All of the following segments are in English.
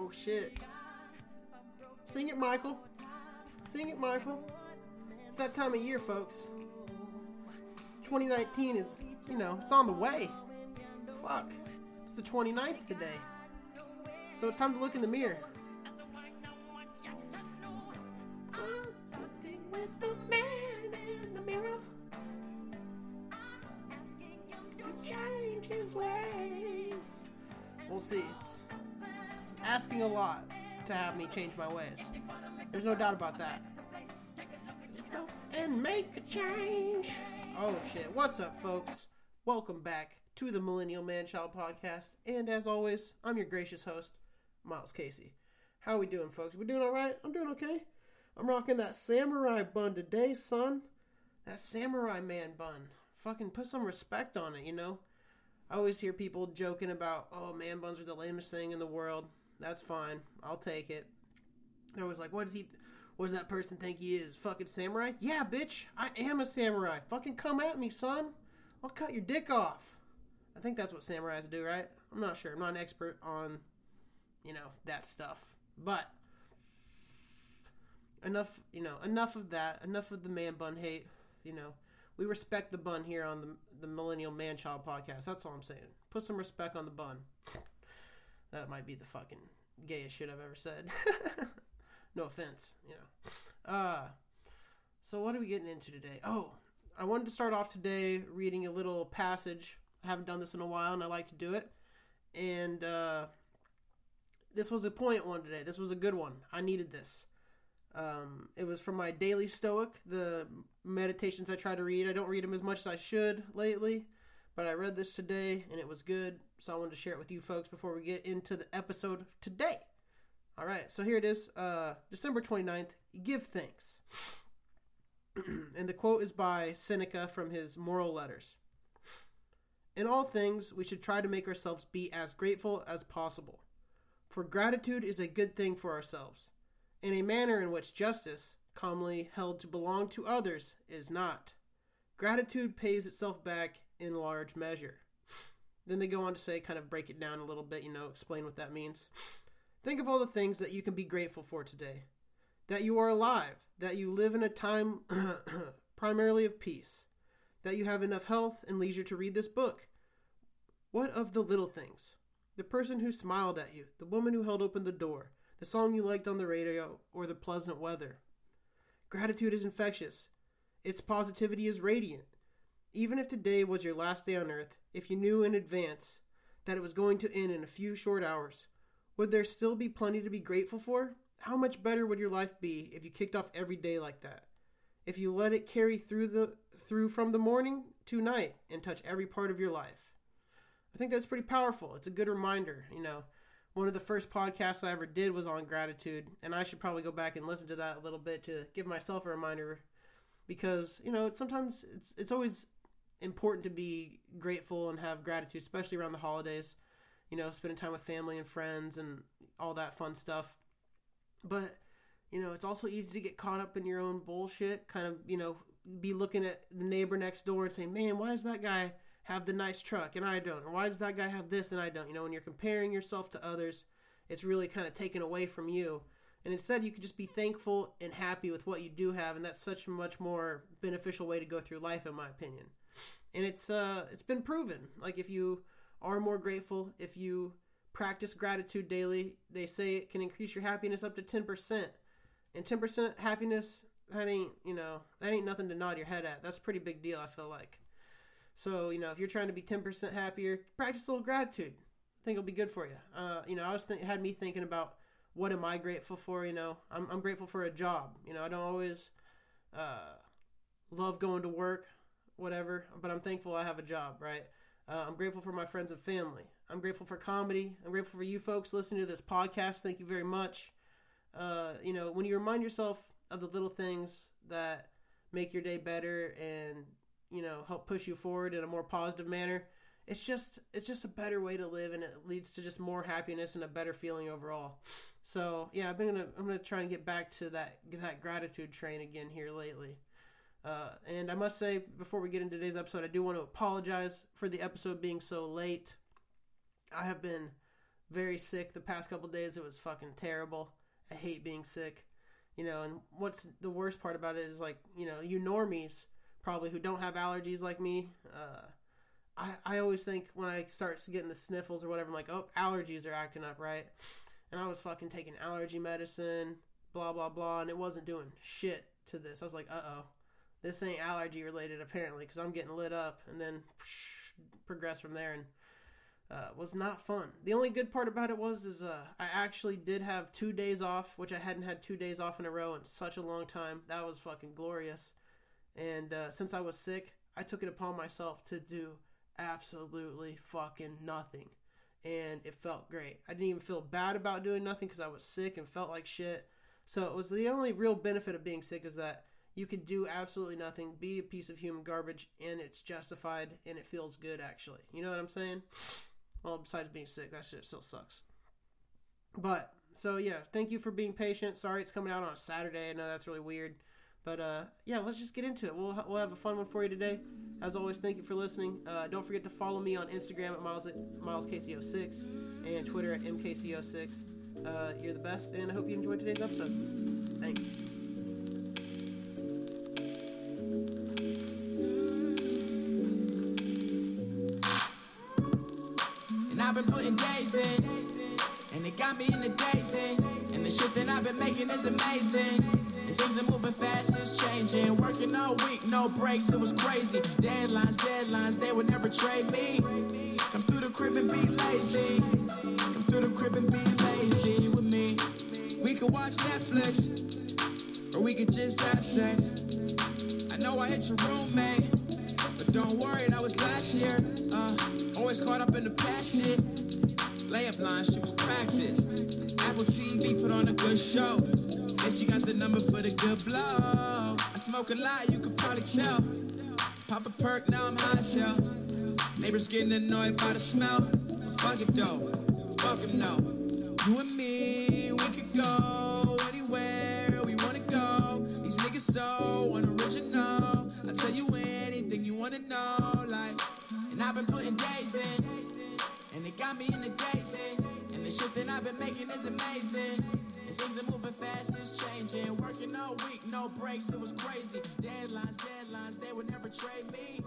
Oh shit. Sing it, Michael. Sing it, Michael. It's that time of year, folks. 2019 is, you know, it's on the way. Fuck. It's the 29th today. So it's time to look in the mirror. Change my ways. There's no doubt about that. And make a change. Oh shit. What's up, folks? Welcome back to the Millennial Man Child Podcast. And as always, I'm your gracious host, Miles Casey. How are we doing, folks? We doing alright? I'm doing okay. I'm rocking that samurai bun today, son. That samurai man bun. Fucking put some respect on it, you know? I always hear people joking about, oh, man buns are the lamest thing in the world. That's fine. I'll take it. They're always like, what does he, what does that person think he is? Fucking samurai? Yeah, bitch. I am a samurai. Fucking come at me, son. I'll cut your dick off. I think that's what samurais do, right? I'm not sure. I'm not an expert on, you know, that stuff. But enough, you know, enough of that. Enough of the man bun hate. You know, we respect the bun here on the the Millennial Man Child podcast. That's all I'm saying. Put some respect on the bun. that might be the fucking gayest shit I've ever said. no offense, you know. Uh, so what are we getting into today? Oh, I wanted to start off today reading a little passage. I haven't done this in a while, and I like to do it. And uh, this was a point one today. This was a good one. I needed this. Um, it was from my daily Stoic, the meditations I try to read. I don't read them as much as I should lately, but I read this today and it was good. So I wanted to share it with you folks before we get into the episode today. All right, so here it is uh, December 29th. Give thanks. and the quote is by Seneca from his Moral Letters. In all things, we should try to make ourselves be as grateful as possible, for gratitude is a good thing for ourselves in a manner in which justice, commonly held to belong to others, is not. Gratitude pays itself back in large measure. Then they go on to say, kind of break it down a little bit, you know, explain what that means. Think of all the things that you can be grateful for today. That you are alive, that you live in a time primarily of peace, that you have enough health and leisure to read this book. What of the little things? The person who smiled at you, the woman who held open the door, the song you liked on the radio, or the pleasant weather. Gratitude is infectious. Its positivity is radiant. Even if today was your last day on earth, if you knew in advance that it was going to end in a few short hours, would there still be plenty to be grateful for? How much better would your life be if you kicked off every day like that? If you let it carry through the through from the morning to night and touch every part of your life. I think that's pretty powerful. It's a good reminder, you know one of the first podcasts I ever did was on gratitude, and I should probably go back and listen to that a little bit to give myself a reminder because you know sometimes it's it's always important to be grateful and have gratitude, especially around the holidays. You know, spending time with family and friends and all that fun stuff. But you know, it's also easy to get caught up in your own bullshit. Kind of, you know, be looking at the neighbor next door and saying, "Man, why does that guy?" have the nice truck and I don't? Or why does that guy have this and I don't? You know, when you're comparing yourself to others, it's really kind of taken away from you. And instead, you could just be thankful and happy with what you do have, and that's such a much more beneficial way to go through life, in my opinion. And it's uh, it's been proven. Like if you are more grateful, if you practice gratitude daily, they say it can increase your happiness up to ten percent. And ten percent happiness, that ain't you know that ain't nothing to nod your head at. That's a pretty big deal. I feel like. So, you know, if you're trying to be 10% happier, practice a little gratitude. I think it'll be good for you. Uh, you know, I was had me thinking about what am I grateful for? You know, I'm, I'm grateful for a job. You know, I don't always uh, love going to work, whatever, but I'm thankful I have a job, right? Uh, I'm grateful for my friends and family. I'm grateful for comedy. I'm grateful for you folks listening to this podcast. Thank you very much. Uh, you know, when you remind yourself of the little things that make your day better and you know help push you forward in a more positive manner it's just it's just a better way to live and it leads to just more happiness and a better feeling overall so yeah i've been gonna i'm gonna try and get back to that that gratitude train again here lately uh, and i must say before we get into today's episode i do want to apologize for the episode being so late i have been very sick the past couple days. It was fucking terrible. I hate being sick. You know, and what's the worst part about it is like, you know, you normies probably who don't have allergies like me, uh, I, I always think when I start getting the sniffles or whatever, I'm like, oh, allergies are acting up, right? And I was fucking taking allergy medicine, blah, blah, blah, and it wasn't doing shit to this. I was like, uh oh, this ain't allergy related apparently, because I'm getting lit up, and then psh, progress from there, and uh, was not fun. The only good part about it was is uh, I actually did have two days off, which I hadn't had two days off in a row in such a long time. That was fucking glorious. And uh, since I was sick, I took it upon myself to do absolutely fucking nothing. And it felt great. I didn't even feel bad about doing nothing because I was sick and felt like shit. So it was the only real benefit of being sick is that you can do absolutely nothing, be a piece of human garbage, and it's justified and it feels good actually. You know what I'm saying? Well, besides being sick, that shit still sucks. But so yeah, thank you for being patient. Sorry it's coming out on a Saturday. I know that's really weird. But uh, yeah, let's just get into it. We'll, we'll have a fun one for you today. As always, thank you for listening. Uh, don't forget to follow me on Instagram at Miles at MilesKC06 and Twitter at MKC06. Uh, you're the best, and I hope you enjoyed today's episode. Thanks. I've been putting days in, and it got me in the daisy. And the shit that I've been making is amazing. And things are moving fast, it's changing. Working all week, no breaks, it was crazy. Deadlines, deadlines, they would never trade me. Come through the crib and be lazy. Come through the crib and be lazy with me. We could watch Netflix, or we could just have sex. I know I hit your roommate, but don't worry, that was last year. Uh, always caught up in the past shit. Layup line, she was practice. Apple TV put on a good show. And she got the number for the good blow. I smoke a lot, you could probably tell. Pop a perk, now I'm high as hell. Neighbors getting annoyed by the smell. Fuck it though, fuck it no. You and me, we could go anywhere we wanna go. These niggas so unoriginal. I'll tell you anything you wanna know, got me in the daisy. And the shit that I've been making is amazing. And things are moving fast, it's changing. Working all week, no breaks, it was crazy. Deadlines, deadlines, they would never trade me.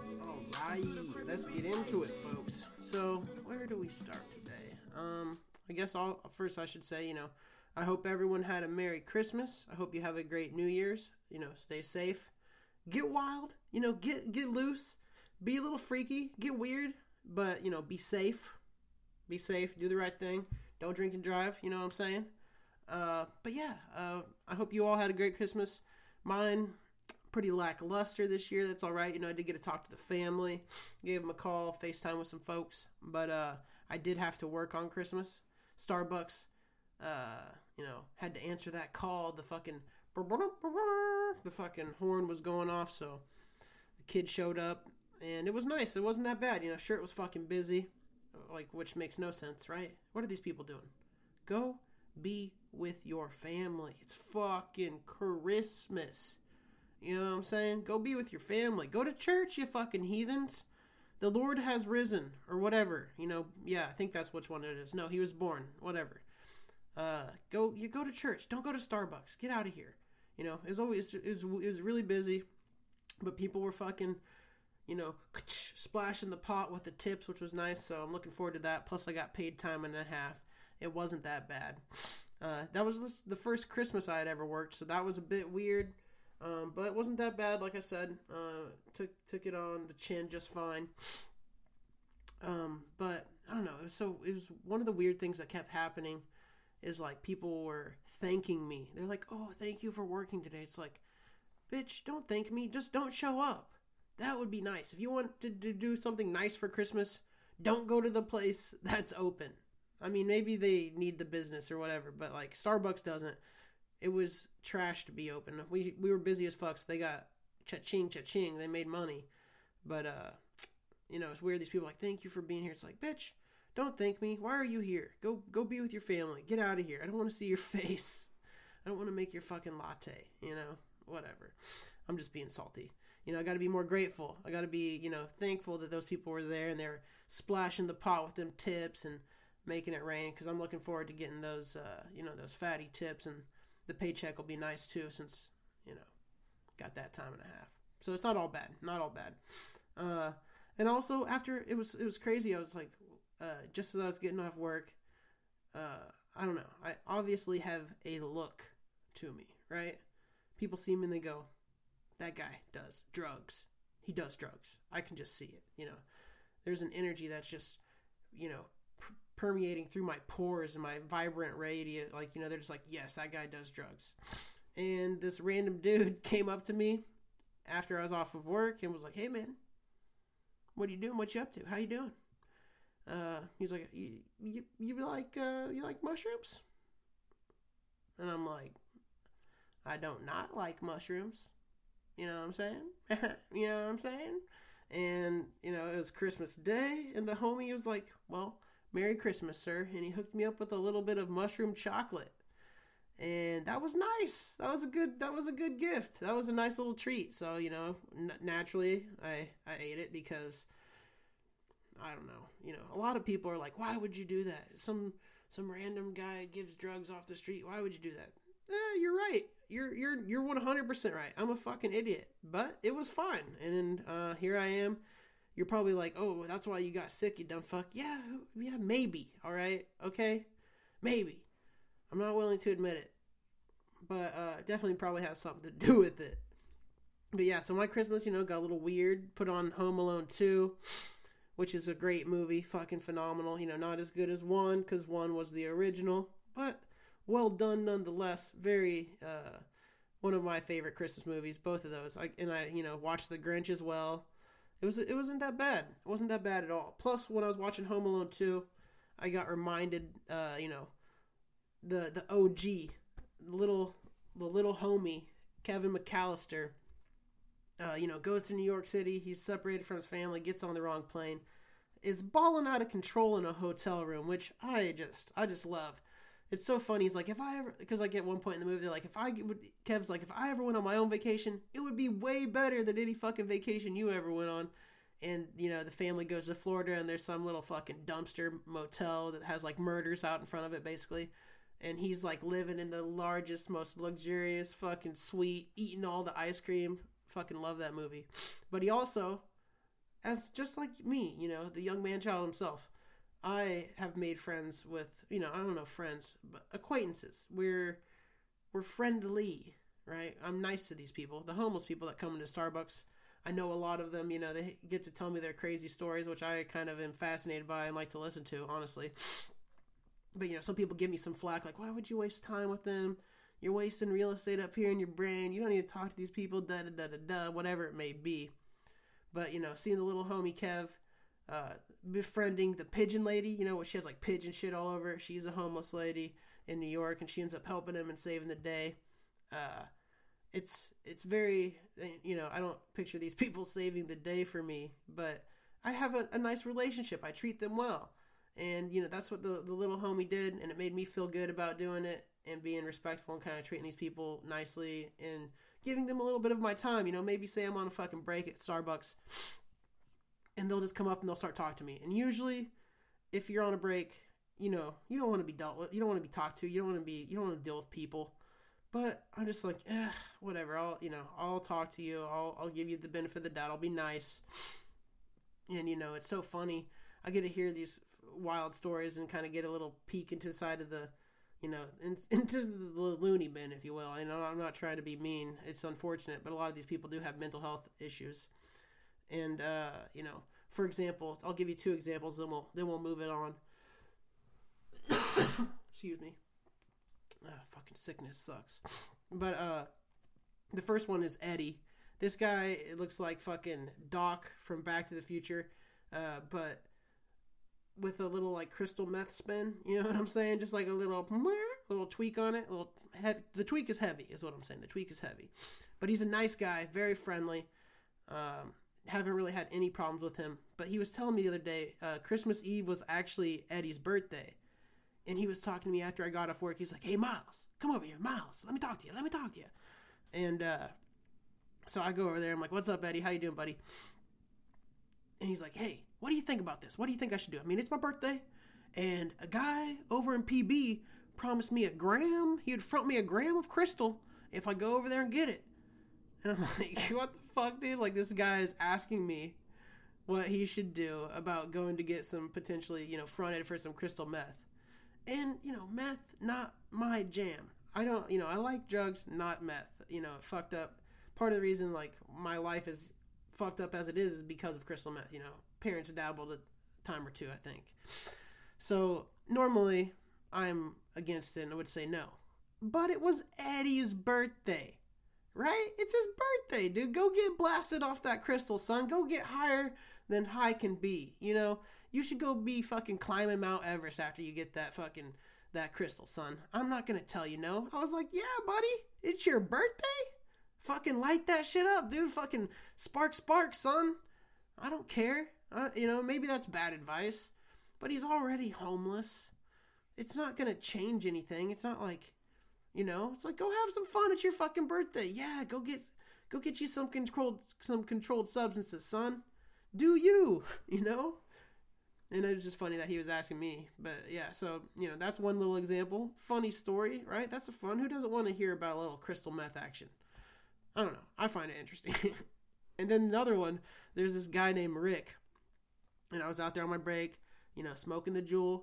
Alright, let's get into it, folks. So, where do we start today? Um, I guess I'll, first I should say, you know, I hope everyone had a Merry Christmas. I hope you have a great New Year's. You know, stay safe. Get wild. You know, get get loose. Be a little freaky. Get weird. But, you know, be safe. Be safe. Do the right thing. Don't drink and drive. You know what I'm saying? Uh, but yeah, uh, I hope you all had a great Christmas. Mine, pretty lackluster this year. That's all right. You know, I did get to talk to the family, gave them a call, FaceTime with some folks. But uh, I did have to work on Christmas. Starbucks, uh, you know, had to answer that call. The fucking the fucking horn was going off, so the kid showed up, and it was nice. It wasn't that bad. You know, it was fucking busy, like which makes no sense, right? What are these people doing? Go be with your family. It's fucking Christmas. You know what I'm saying? Go be with your family. Go to church, you fucking heathens. The Lord has risen, or whatever. You know, yeah, I think that's which one it is. No, he was born. Whatever. Uh, go, you go to church. Don't go to Starbucks. Get out of here. You know, it was always it was, it was really busy, but people were fucking, you know, splashing the pot with the tips, which was nice. So I'm looking forward to that. Plus, I got paid time and a half. It wasn't that bad. Uh, that was the first Christmas I had ever worked, so that was a bit weird. Um, but it wasn't that bad, like I said. Uh, took took it on the chin just fine. Um, but I don't know. So it was one of the weird things that kept happening is like people were thanking me. They're like, "Oh, thank you for working today." It's like, bitch, don't thank me. Just don't show up. That would be nice. If you want to, do something nice for Christmas, don't go to the place that's open. I mean, maybe they need the business or whatever, but like Starbucks doesn't. It was trash to be open. We we were busy as fucks. They got cha-ching, cha-ching. They made money, but uh, you know, it's weird. These people like, thank you for being here. It's like, bitch, don't thank me. Why are you here? Go go be with your family. Get out of here. I don't want to see your face. I don't want to make your fucking latte. You know, whatever. I'm just being salty. You know, I got to be more grateful. I got to be, you know, thankful that those people were there and they're splashing the pot with them tips and making it rain because I'm looking forward to getting those, uh, you know, those fatty tips, and the paycheck will be nice too since you know got that time and a half. So it's not all bad, not all bad. Uh, and also after it was it was crazy. I was like, uh, just as I was getting off work, uh, I don't know. I obviously have a look to me, right? People see me and they go, that guy does drugs. He does drugs. I can just see it, you know. There's an energy that's just, you know, per- permeating through my pores and my vibrant radiant. Like, you know, they're just like, yes, that guy does drugs. And this random dude came up to me after I was off of work and was like, hey, man, what are you doing? What you up to? How you doing? Uh, he's like, you, you, you like, uh, you like mushrooms? And I'm like, I don't not like mushrooms. You know what I'm saying? you know what I'm saying? And, you know, it was Christmas Day, and the homie was like, Well, Merry Christmas, sir. And he hooked me up with a little bit of mushroom chocolate. And that was nice. That was a good. That was a good gift. That was a nice little treat. So you know, n- naturally, I I ate it because I don't know. You know, a lot of people are like, "Why would you do that?" Some some random guy gives drugs off the street. Why would you do that? Eh, you're right. You're you're you're 100 percent right. I'm a fucking idiot, but it was fun. And uh, here I am. You're probably like, "Oh, that's why you got sick, you dumb fuck." Yeah, yeah, maybe. All right, okay, maybe. I'm not willing to admit it, but uh, definitely probably has something to do with it. But yeah, so my Christmas, you know, got a little weird. Put on Home Alone 2, which is a great movie, fucking phenomenal. You know, not as good as one because one was the original, but well done nonetheless. Very uh, one of my favorite Christmas movies. Both of those, I, and I, you know, watched The Grinch as well. It was it wasn't that bad. It wasn't that bad at all. Plus, when I was watching Home Alone 2, I got reminded, uh, you know, the the OG, little the little homie Kevin McAllister. Uh, you know, goes to New York City. He's separated from his family. Gets on the wrong plane. Is balling out of control in a hotel room, which I just I just love. It's so funny. He's like, if I ever, because like at one point in the movie, they're like, if I would, Kev's like, if I ever went on my own vacation, it would be way better than any fucking vacation you ever went on. And you know, the family goes to Florida, and there's some little fucking dumpster motel that has like murders out in front of it, basically and he's like living in the largest, most luxurious fucking suite, eating all the ice cream. Fucking love that movie. But he also, as just like me, you know, the young man child himself, I have made friends with, you know, I don't know friends, but acquaintances. We're we're friendly, right? I'm nice to these people. The homeless people that come into Starbucks, I know a lot of them, you know, they get to tell me their crazy stories, which I kind of am fascinated by and like to listen to, honestly. But you know, some people give me some flack, like, why would you waste time with them? You're wasting real estate up here in your brain. You don't need to talk to these people, da da da da da, whatever it may be. But you know, seeing the little homie Kev, uh, befriending the pigeon lady, you know, she has like pigeon shit all over. She's a homeless lady in New York, and she ends up helping him and saving the day. Uh, it's it's very, you know, I don't picture these people saving the day for me, but I have a, a nice relationship. I treat them well and you know that's what the, the little homie did and it made me feel good about doing it and being respectful and kind of treating these people nicely and giving them a little bit of my time you know maybe say i'm on a fucking break at starbucks and they'll just come up and they'll start talking to me and usually if you're on a break you know you don't want to be dealt with you don't want to be talked to you don't want to be you don't want to deal with people but i'm just like eh, whatever i'll you know i'll talk to you I'll, I'll give you the benefit of the doubt i'll be nice and you know it's so funny i get to hear these wild stories and kind of get a little peek into the side of the, you know, in, into the loony bin, if you will. Know I'm not trying to be mean. It's unfortunate, but a lot of these people do have mental health issues, and uh, you know, for example, I'll give you two examples, then we'll then we'll move it on. Excuse me. Ah, fucking sickness sucks. But uh, the first one is Eddie. This guy it looks like fucking Doc from Back to the Future, uh, but with a little like crystal meth spin. You know what I'm saying? Just like a little little tweak on it. A little heavy. The tweak is heavy, is what I'm saying. The tweak is heavy, but he's a nice guy, very friendly. Um, haven't really had any problems with him. But he was telling me the other day, uh, Christmas Eve was actually Eddie's birthday, and he was talking to me after I got off work. He's like, "Hey, Miles, come over here, Miles. Let me talk to you. Let me talk to you." And uh, so I go over there. I'm like, "What's up, Eddie? How you doing, buddy?" And he's like, "Hey, what do you think about this? What do you think I should do? I mean, it's my birthday, And a guy over in PB promised me a gram. He'd front me a gram of crystal if I go over there and get it. And I'm like, what the fuck, dude? Like, this guy is asking me what he should do about going to get some potentially, you know, fronted for some crystal meth. And, you know, meth, not my jam. I don't, you know, I like drugs, not meth. You know, fucked up. Part of the reason, like, my life is fucked up as it is, is because of crystal meth. You know, parents dabbled a time or two, I think. So, normally, I'm against it and I would say no. But it was Eddie's birthday, right? It's his birthday, dude. Go get blasted off that crystal, son. Go get higher than high can be. You know, you should go be fucking climbing Mount Everest after you get that fucking that crystal, son. I'm not gonna tell you no. I was like, yeah, buddy, it's your birthday. Fucking light that shit up, dude. Fucking spark, spark, son. I don't care. Uh, you know, maybe that's bad advice, but he's already homeless. It's not gonna change anything. It's not like, you know, it's like go have some fun. It's your fucking birthday. Yeah, go get go get you some controlled some controlled substances, son. Do you? You know. And it was just funny that he was asking me. But yeah, so, you know, that's one little example. Funny story, right? That's a fun. Who doesn't want to hear about a little crystal meth action? I don't know. I find it interesting. and then another one, there's this guy named Rick. And I was out there on my break, you know, smoking the Juul,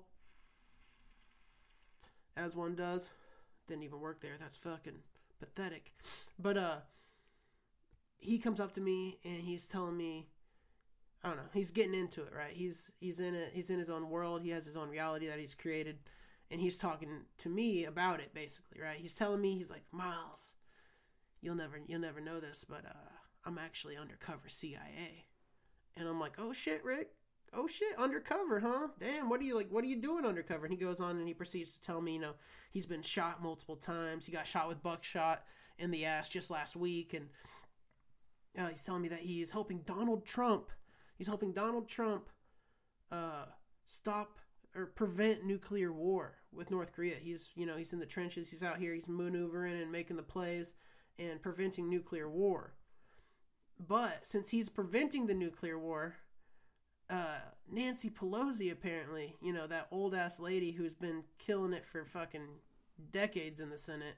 As one does. Didn't even work there. That's fucking pathetic. But uh he comes up to me and he's telling me I don't know. He's getting into it, right? He's he's in it. He's in his own world. He has his own reality that he's created, and he's talking to me about it, basically, right? He's telling me, he's like, Miles, you'll never you'll never know this, but uh, I'm actually undercover CIA, and I'm like, oh shit, Rick. Oh shit, undercover, huh? Damn, what are you like? What are you doing undercover? And he goes on and he proceeds to tell me, you know, he's been shot multiple times. He got shot with buckshot in the ass just last week, and uh, he's telling me that he's helping Donald Trump He's helping Donald Trump uh, stop or prevent nuclear war with North Korea. He's you know he's in the trenches. He's out here. He's maneuvering and making the plays and preventing nuclear war. But since he's preventing the nuclear war, uh, Nancy Pelosi apparently, you know that old ass lady who's been killing it for fucking decades in the Senate,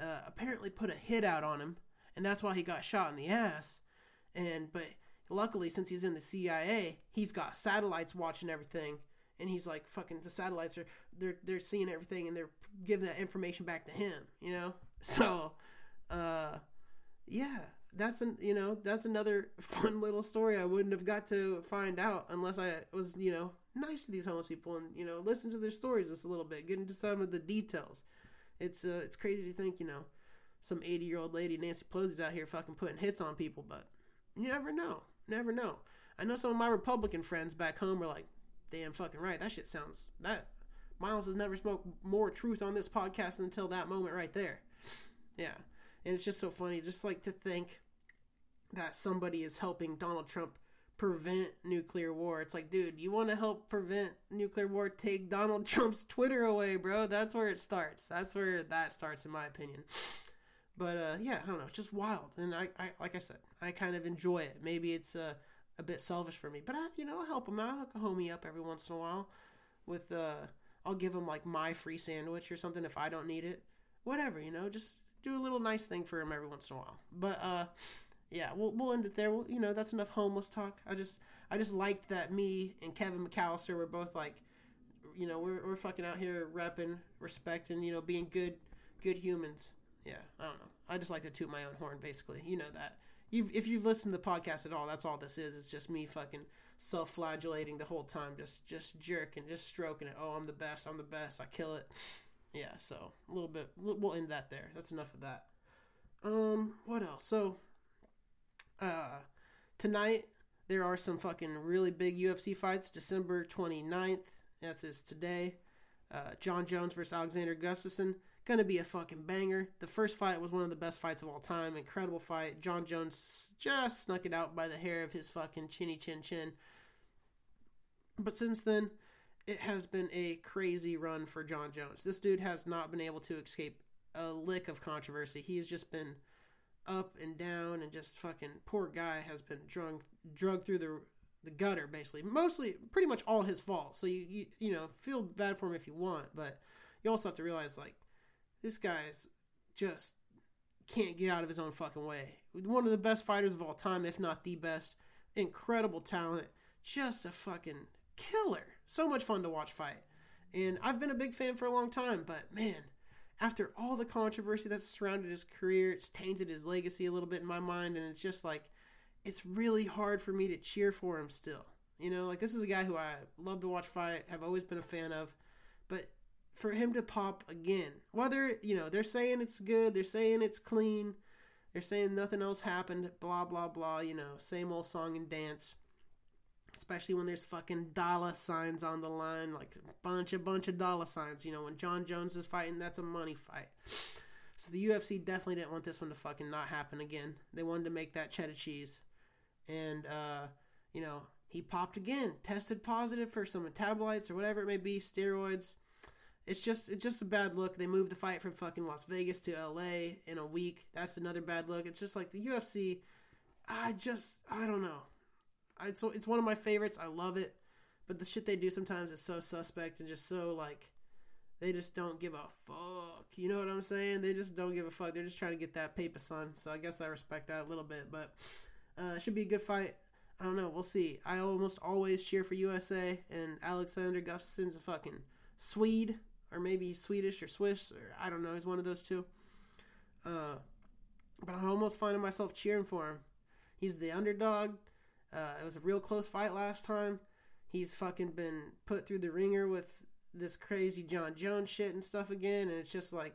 uh, apparently put a hit out on him, and that's why he got shot in the ass. And but luckily, since he's in the CIA, he's got satellites watching everything, and he's like, "Fucking the satellites are they're they're seeing everything, and they're giving that information back to him." You know, so, uh, yeah, that's an you know that's another fun little story I wouldn't have got to find out unless I was you know nice to these homeless people and you know listen to their stories just a little bit, get into some of the details. It's uh, it's crazy to think you know some 80 year old lady Nancy Pelosi's out here fucking putting hits on people, but you never know. Never know. I know some of my Republican friends back home are like, damn fucking right. That shit sounds that Miles has never smoked more truth on this podcast until that moment right there. Yeah. And it's just so funny, just like to think that somebody is helping Donald Trump prevent nuclear war. It's like, dude, you want to help prevent nuclear war? Take Donald Trump's Twitter away, bro. That's where it starts. That's where that starts, in my opinion. But uh, yeah, I don't know, it's just wild. And I, I, like I said, I kind of enjoy it. Maybe it's uh, a bit selfish for me, but I, you know, I'll help him out. I'll homie up every once in a while. With uh, I'll give him like my free sandwich or something if I don't need it. Whatever, you know, just do a little nice thing for him every once in a while. But uh, yeah, we'll we'll end it there. We'll, you know, that's enough homeless talk. I just I just liked that me and Kevin McAllister were both like, you know, we're we're fucking out here repping, respecting, you know, being good good humans yeah, I don't know. I just like to toot my own horn, basically. You know that. You've, if you've listened to the podcast at all, that's all this is. It's just me fucking self-flagellating the whole time, just just jerking, just stroking it. Oh, I'm the best. I'm the best. I kill it. Yeah. So a little bit. We'll end that there. That's enough of that. Um, what else? So, uh, tonight there are some fucking really big UFC fights. December 29th. That is today. Uh, Jon Jones versus Alexander Gustafsson. Gonna be a fucking banger. The first fight was one of the best fights of all time. Incredible fight. Jon Jones just snuck it out by the hair of his fucking chinny chin chin. But since then, it has been a crazy run for Jon Jones. This dude has not been able to escape a lick of controversy. He's just been up and down and just fucking poor guy has been drunk drug through the the gutter basically. Mostly, pretty much all his fault. So you you you know feel bad for him if you want, but you also have to realize like this guy's just can't get out of his own fucking way. One of the best fighters of all time, if not the best. Incredible talent, just a fucking killer. So much fun to watch fight. And I've been a big fan for a long time, but man, after all the controversy that's surrounded his career, it's tainted his legacy a little bit in my mind, and it's just like it's really hard for me to cheer for him still. You know, like this is a guy who I love to watch fight, have always been a fan of, but for him to pop again, whether you know they're saying it's good, they're saying it's clean, they're saying nothing else happened, blah blah blah. You know, same old song and dance. Especially when there's fucking dollar signs on the line, like a bunch, a bunch of dollar signs. You know, when Jon Jones is fighting, that's a money fight. So the UFC definitely didn't want this one to fucking not happen again. They wanted to make that cheddar cheese and uh, you know he popped again, tested positive for some metabolites or whatever it may be, steroids. It's just it's just a bad look. They moved the fight from fucking Las Vegas to LA in a week. That's another bad look. It's just like the UFC. I just I don't know. I, it's it's one of my favorites. I love it, but the shit they do sometimes is so suspect and just so like they just don't give a fuck. You know what I'm saying? They just don't give a fuck. They're just trying to get that paper, son. So I guess I respect that a little bit, but uh, should be a good fight. I don't know. We'll see. I almost always cheer for USA, and Alexander Gustafsson's a fucking Swede, or maybe Swedish or Swiss, or I don't know. He's one of those two. Uh, but I'm almost finding myself cheering for him. He's the underdog. Uh, it was a real close fight last time. He's fucking been put through the ringer with this crazy Jon Jones shit and stuff again, and it's just like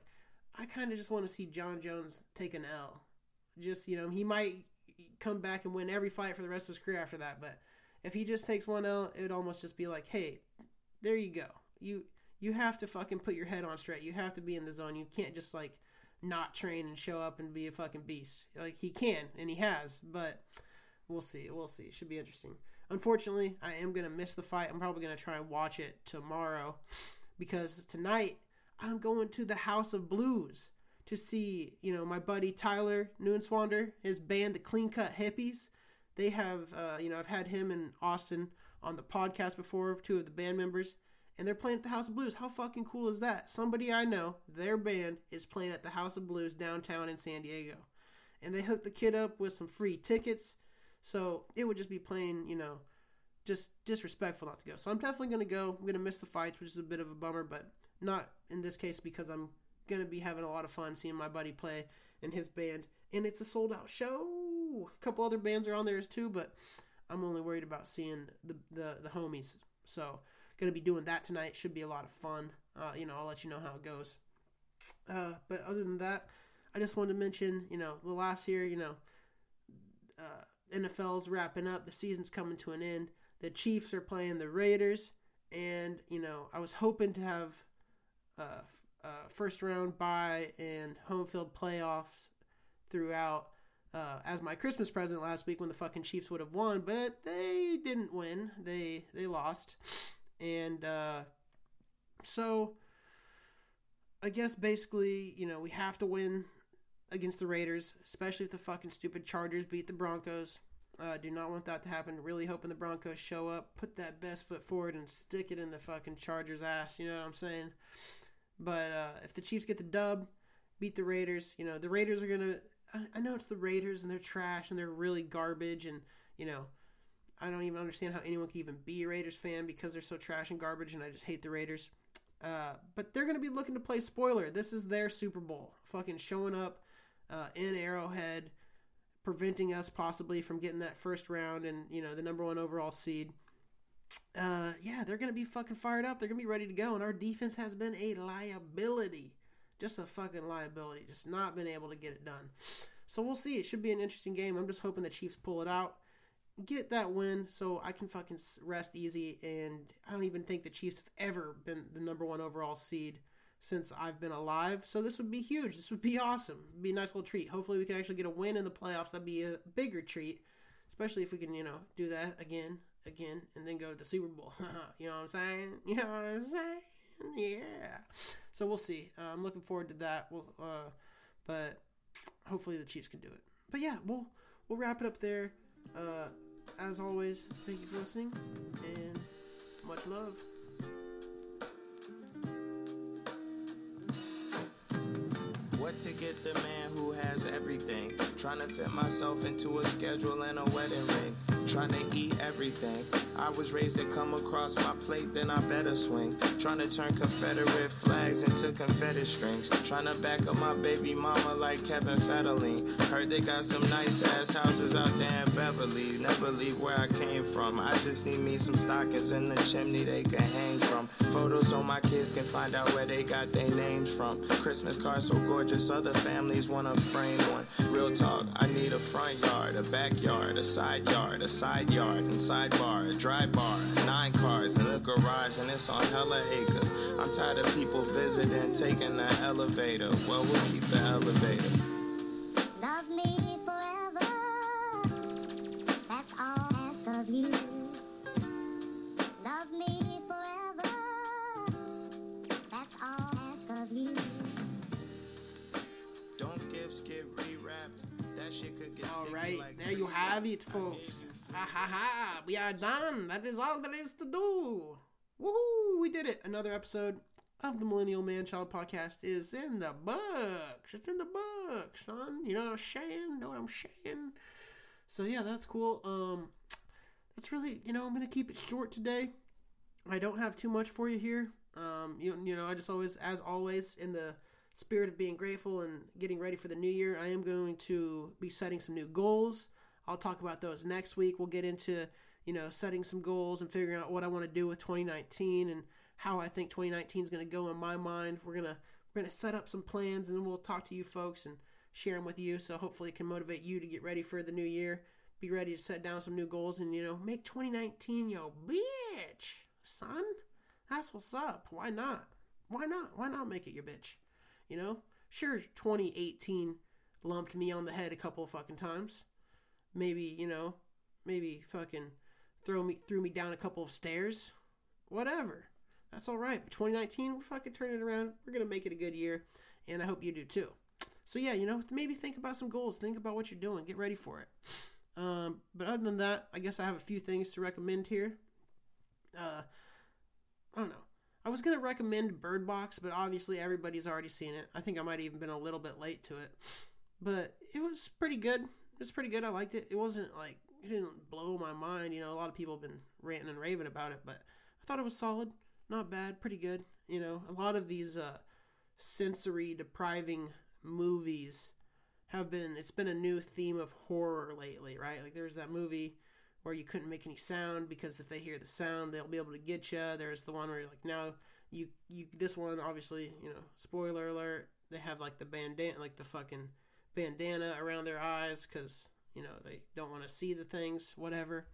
I kind of just want to see Jon Jones take an L. Just you know, he might come back and win every fight for the rest of his career after that. But if he just takes one L, it would almost just be like, hey, there you go. You you have to fucking put your head on straight. You have to be in the zone. You can't just like not train and show up and be a fucking beast. Like he can and he has, but we'll see. We'll see. It Should be interesting. Unfortunately, I am gonna miss the fight. I'm probably gonna try and watch it tomorrow because tonight I'm going to the House of Blues to see, you know, my buddy Tyler Neuenswander, his band, the Clean Cut Hippies. They have, uh, you know, I've had him and Austin on the podcast before, two of the band members, and they're playing at the House of Blues. How fucking cool is that? Somebody I know, their band is playing at the House of Blues downtown in San Diego. And they hooked the kid up with some free tickets. So it would just be plain, you know, just disrespectful not to go. So I'm definitely going to go. I'm going to miss the fights, which is a bit of a bummer, but not in this case because I'm gonna be having a lot of fun seeing my buddy play in his band, and it's a sold out show. A couple other bands are on there too, but I'm only worried about seeing the the, the homies. So gonna be doing that tonight. Should be a lot of fun. Uh, you know, I'll let you know how it goes. Uh, but other than that, I just wanted to mention, you know, the last year, you know, uh, NFL's wrapping up. The season's coming to an end. The Chiefs are playing the Raiders, and you know, I was hoping to have uh, uh, first round bye and home field playoffs throughout uh, as my Christmas present last week when the fucking Chiefs would have won, but they didn't win. They they lost, and uh, so I guess basically you know we have to win against the Raiders, especially if the fucking stupid Chargers beat the Broncos. Uh, do not want that to happen. Really hoping the Broncos show up, put that best foot forward, and stick it in the fucking Chargers' ass. You know what I'm saying? But uh, if the Chiefs get the dub, beat the Raiders, you know the Raiders are gonna. I, know it's the Raiders and they're trash and they're really garbage and you know I don't even understand how anyone can even be a Raiders fan because they're so trash and garbage and I just hate the Raiders. Uh, but they're gonna be looking to play spoiler. This is their Super Bowl, fucking showing up uh, in Arrowhead, preventing us possibly from getting that first round and you know the number one overall seed uh, yeah, they're to be fucking fired up. They're to be ready to go. And our defense has been a liability. Just a fucking liability. Just not been able to get it done. So we'll see. It should be an interesting game. I'm just hoping the Chiefs pull it out. Get that win so I can fucking rest easy. And I don't even think the Chiefs have ever been the number one overall seed since I've been alive. So this would be huge. This would be awesome. It'd be a nice little treat. Hopefully we can actually get a win in the playoffs. That'd be a bigger treat. Especially if we can, you know, do that again again and then go to the Super Bowl. you know what I'm saying? You know what I'm saying? Yeah. So we'll see. Uh, I'm looking forward to that. We'll, uh, but hopefully the Chiefs can do it. But yeah, we'll we'll wrap it up there. Uh, as always, thank you for listening and much love. To get the man who has everything? Trying to fit myself into a schedule and a wedding ring. Trying to eat everything. I was raised to come across my plate, then I better swing. Trying to turn Confederate flags into confetti strings. Trying to back up my baby mama like Kevin Federline. Heard they got some nice ass houses out there in Beverly. Never leave where I came from. I just need me some stockings in the chimney they can hang from. Photos so my kids can find out where they got their names from. Christmas cards so gorgeous, other families wanna frame one. Real talk, I need a front yard, a backyard, a side yard, a side yard, and sidebar, a dry bar, nine cars in a garage, and it's on hella acres. I'm tired of people visiting, taking the elevator. Well, we'll keep the elevator. Love me forever. That's all I ask of you. Love me forever. That's all I ask of you. Don't gifts get rewrapped. That shit could get All sticky right, like there you have it, folks. Ha ha ha! We are done. That is all there is to do. Woohoo! We did it. Another episode of the Millennial Man Child Podcast is in the books. It's in the books, son. You know what I'm saying? Know what I'm saying? So yeah, that's cool. Um, that's really you know I'm gonna keep it short today. I don't have too much for you here. Um, you you know I just always as always in the spirit of being grateful and getting ready for the new year, I am going to be setting some new goals. I'll talk about those next week. We'll get into, you know, setting some goals and figuring out what I want to do with 2019 and how I think 2019 is going to go in my mind. We're going to we're going to set up some plans and then we'll talk to you folks and share them with you so hopefully it can motivate you to get ready for the new year. Be ready to set down some new goals and you know, make 2019 your bitch, son. That's what's up. Why not? Why not? Why not make it your bitch? You know, sure, 2018 lumped me on the head a couple of fucking times. Maybe you know, maybe fucking throw me threw me down a couple of stairs. Whatever, that's all right. But 2019, we're fucking turning it around. We're gonna make it a good year, and I hope you do too. So yeah, you know, maybe think about some goals. Think about what you're doing. Get ready for it. Um, but other than that, I guess I have a few things to recommend here. Uh, I don't know. I was gonna recommend Bird Box, but obviously everybody's already seen it. I think I might have even been a little bit late to it, but it was pretty good. It was pretty good. I liked it. It wasn't like it didn't blow my mind. You know, a lot of people have been ranting and raving about it, but I thought it was solid, not bad, pretty good. You know, a lot of these uh, sensory depriving movies have been. It's been a new theme of horror lately, right? Like there's that movie where you couldn't make any sound because if they hear the sound, they'll be able to get you. There's the one where you're like now you you this one obviously you know spoiler alert they have like the bandana like the fucking bandana around their eyes because you know they don't want to see the things whatever.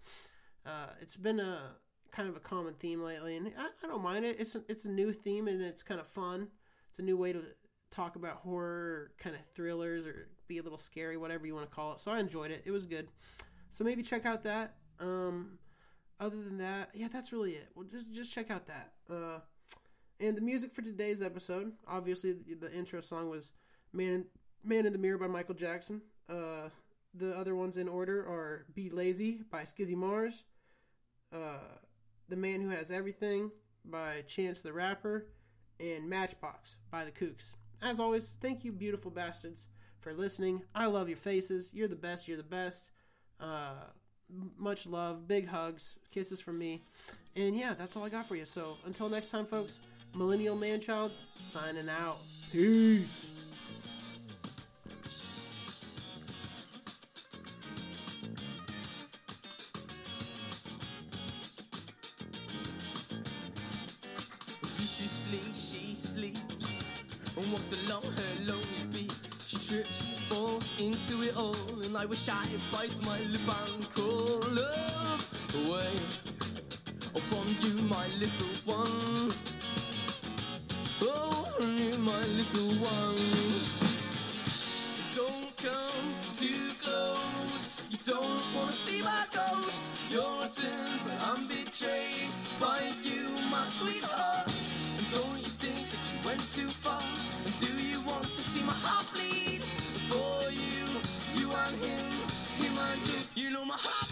Uh, it's been a kind of a common theme lately, and I, I don't mind it. It's a, it's a new theme and it's kind of fun. It's a new way to talk about horror, kind of thrillers, or be a little scary, whatever you want to call it. So I enjoyed it. It was good. So maybe check out that. Um, other than that, yeah, that's really it. Well, just just check out that. Uh, and the music for today's episode, obviously, the, the intro song was "Man Man in the Mirror" by Michael Jackson. Uh, the other ones in order are "Be Lazy" by Skizzy Mars, uh, "The Man Who Has Everything" by Chance the Rapper, and "Matchbox" by the Kooks. As always, thank you, beautiful bastards, for listening. I love your faces. You're the best. You're the best. Uh, much love, big hugs, kisses from me. And yeah, that's all I got for you. So until next time, folks, Millennial Manchild signing out. Peace. Walks along her lonely beat. She trips, falls into it all, and I wish I bite my lip and call love away. Oh, from you, my little one. Oh, from you, my little one. Don't come too close. You don't wanna see my ghost. You're a but I'm betrayed by you, my sweetheart went too far. And do you want to see my heart bleed? For you, you and him, him and you. You know my heart.